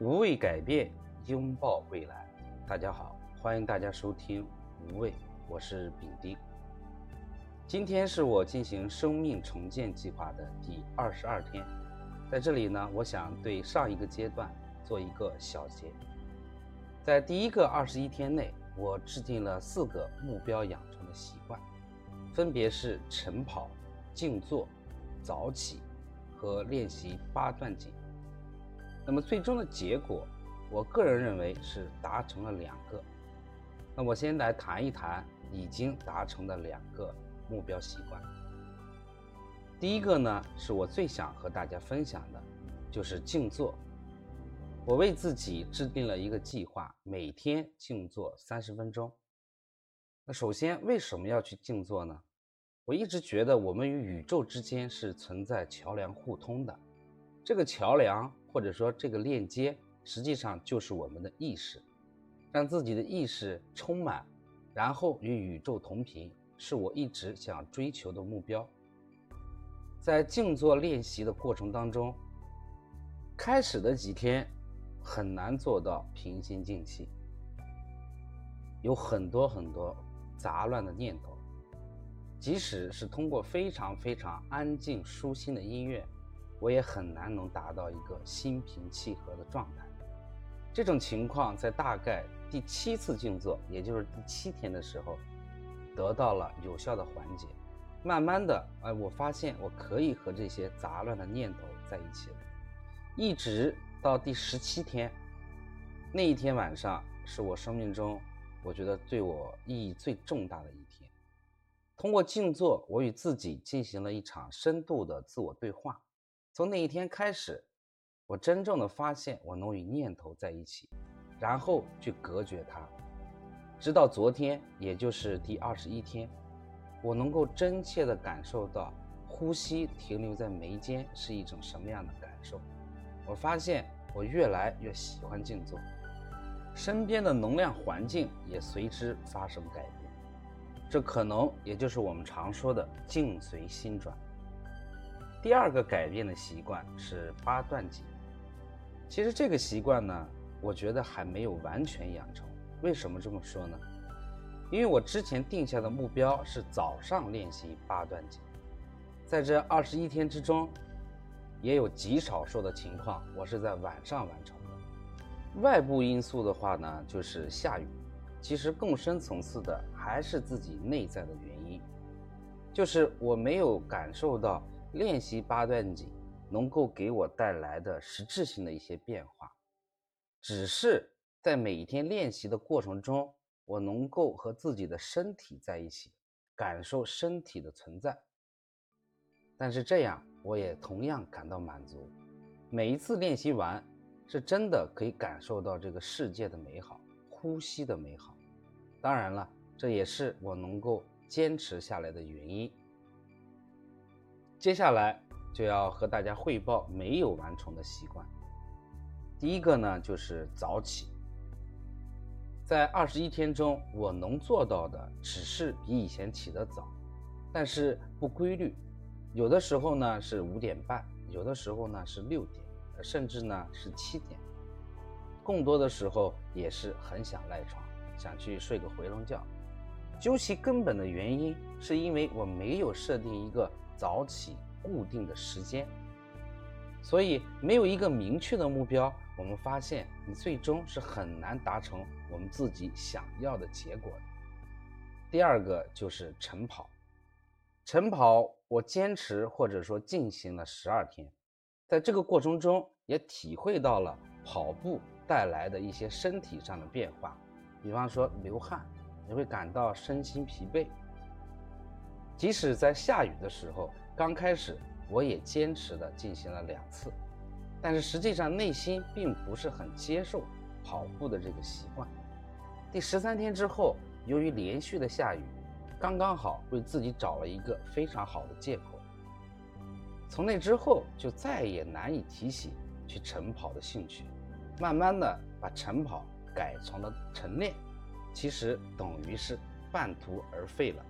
无畏改变，拥抱未来。大家好，欢迎大家收听无畏，我是丙丁。今天是我进行生命重建计划的第二十二天，在这里呢，我想对上一个阶段做一个小结。在第一个二十一天内，我制定了四个目标养成的习惯，分别是晨跑、静坐、早起和练习八段锦。那么最终的结果，我个人认为是达成了两个。那我先来谈一谈已经达成的两个目标习惯。第一个呢，是我最想和大家分享的，就是静坐。我为自己制定了一个计划，每天静坐三十分钟。那首先为什么要去静坐呢？我一直觉得我们与宇宙之间是存在桥梁互通的，这个桥梁。或者说，这个链接实际上就是我们的意识，让自己的意识充满，然后与宇宙同频，是我一直想追求的目标。在静坐练习的过程当中，开始的几天很难做到平心静气，有很多很多杂乱的念头，即使是通过非常非常安静舒心的音乐。我也很难能达到一个心平气和的状态。这种情况在大概第七次静坐，也就是第七天的时候，得到了有效的缓解。慢慢的，哎，我发现我可以和这些杂乱的念头在一起了。一直到第十七天，那一天晚上是我生命中我觉得对我意义最重大的一天。通过静坐，我与自己进行了一场深度的自我对话。从那一天开始，我真正的发现我能与念头在一起，然后去隔绝它。直到昨天，也就是第二十一天，我能够真切的感受到呼吸停留在眉间是一种什么样的感受。我发现我越来越喜欢静坐，身边的能量环境也随之发生改变。这可能也就是我们常说的“境随心转”。第二个改变的习惯是八段锦。其实这个习惯呢，我觉得还没有完全养成。为什么这么说呢？因为我之前定下的目标是早上练习八段锦，在这二十一天之中，也有极少数的情况我是在晚上完成的。外部因素的话呢，就是下雨。其实更深层次的还是自己内在的原因，就是我没有感受到。练习八段锦能够给我带来的实质性的一些变化，只是在每一天练习的过程中，我能够和自己的身体在一起，感受身体的存在。但是这样我也同样感到满足。每一次练习完，是真的可以感受到这个世界的美好，呼吸的美好。当然了，这也是我能够坚持下来的原因。接下来就要和大家汇报没有完成的习惯。第一个呢，就是早起。在二十一天中，我能做到的只是比以前起得早，但是不规律。有的时候呢是五点半，有的时候呢是六点，甚至呢是七点。更多的时候也是很想赖床，想去睡个回笼觉。究其根本的原因，是因为我没有设定一个。早起固定的时间，所以没有一个明确的目标，我们发现你最终是很难达成我们自己想要的结果的。第二个就是晨跑，晨跑我坚持或者说进行了十二天，在这个过程中也体会到了跑步带来的一些身体上的变化，比方说流汗，你会感到身心疲惫。即使在下雨的时候，刚开始我也坚持的进行了两次，但是实际上内心并不是很接受跑步的这个习惯。第十三天之后，由于连续的下雨，刚刚好为自己找了一个非常好的借口。从那之后就再也难以提起去晨跑的兴趣，慢慢的把晨跑改成了晨练，其实等于是半途而废了。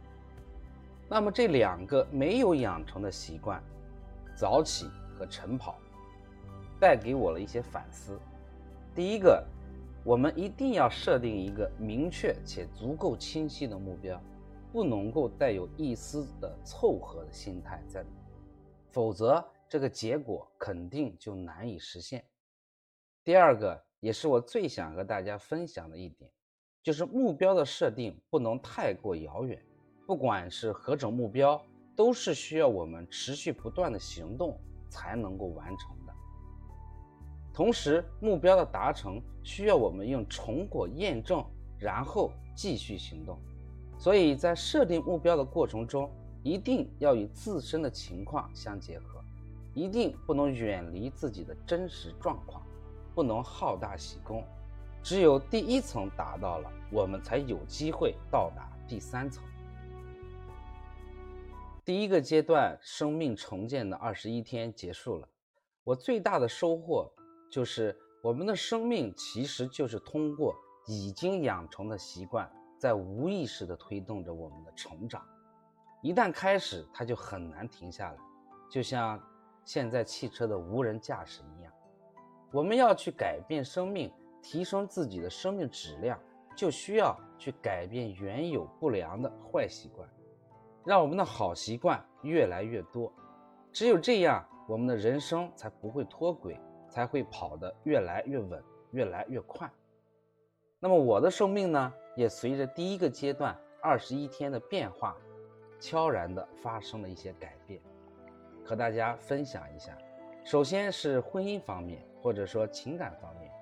那么这两个没有养成的习惯，早起和晨跑，带给我了一些反思。第一个，我们一定要设定一个明确且足够清晰的目标，不能够带有一丝的凑合的心态在里，否则这个结果肯定就难以实现。第二个，也是我最想和大家分享的一点，就是目标的设定不能太过遥远，不管是何种目标，都是需要我们持续不断的行动才能够完成的。同时，目标的达成需要我们用成果验证，然后继续行动。所以在设定目标的过程中，一定要与自身的情况相结合，一定不能远离自己的真实状况，不能好大喜功。只有第一层达到了，我们才有机会到达第三层。第一个阶段生命重建的二十一天结束了，我最大的收获。就是我们的生命，其实就是通过已经养成的习惯，在无意识地推动着我们的成长。一旦开始，它就很难停下来。就像现在汽车的无人驾驶一样，我们要去改变生命，提升自己的生命质量，就需要去改变原有不良的坏习惯，让我们的好习惯越来越多。只有这样，我们的人生才不会脱轨。才会跑得越来越稳，越来越快。那么我的生命呢，也随着第一个阶段二十一天的变化，悄然地发生了一些改变，和大家分享一下。首先是婚姻方面，或者说情感方面，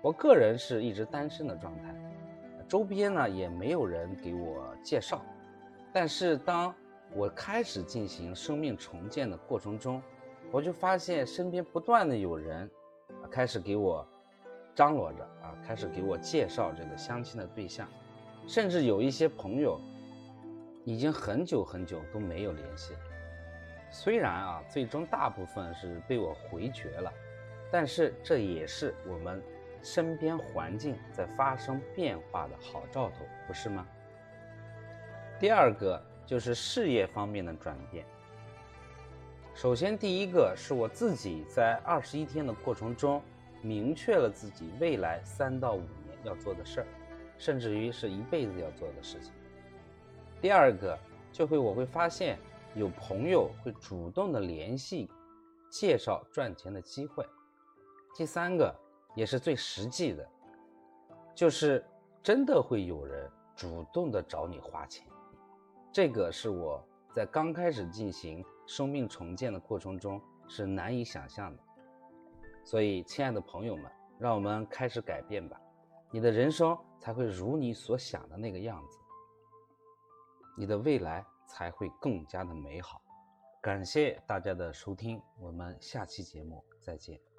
我个人是一直单身的状态，周边呢也没有人给我介绍。但是当我开始进行生命重建的过程中，我就发现身边不断的有人，开始给我张罗着啊，开始给我介绍这个相亲的对象，甚至有一些朋友已经很久很久都没有联系。虽然啊，最终大部分是被我回绝了，但是这也是我们身边环境在发生变化的好兆头，不是吗？第二个就是事业方面的转变。首先，第一个是我自己在二十一天的过程中，明确了自己未来三到五年要做的事儿，甚至于是一辈子要做的事情。第二个，就会我会发现有朋友会主动的联系，介绍赚钱的机会。第三个，也是最实际的，就是真的会有人主动的找你花钱。这个是我在刚开始进行。生命重建的过程中是难以想象的，所以，亲爱的朋友们，让我们开始改变吧，你的人生才会如你所想的那个样子，你的未来才会更加的美好。感谢大家的收听，我们下期节目再见。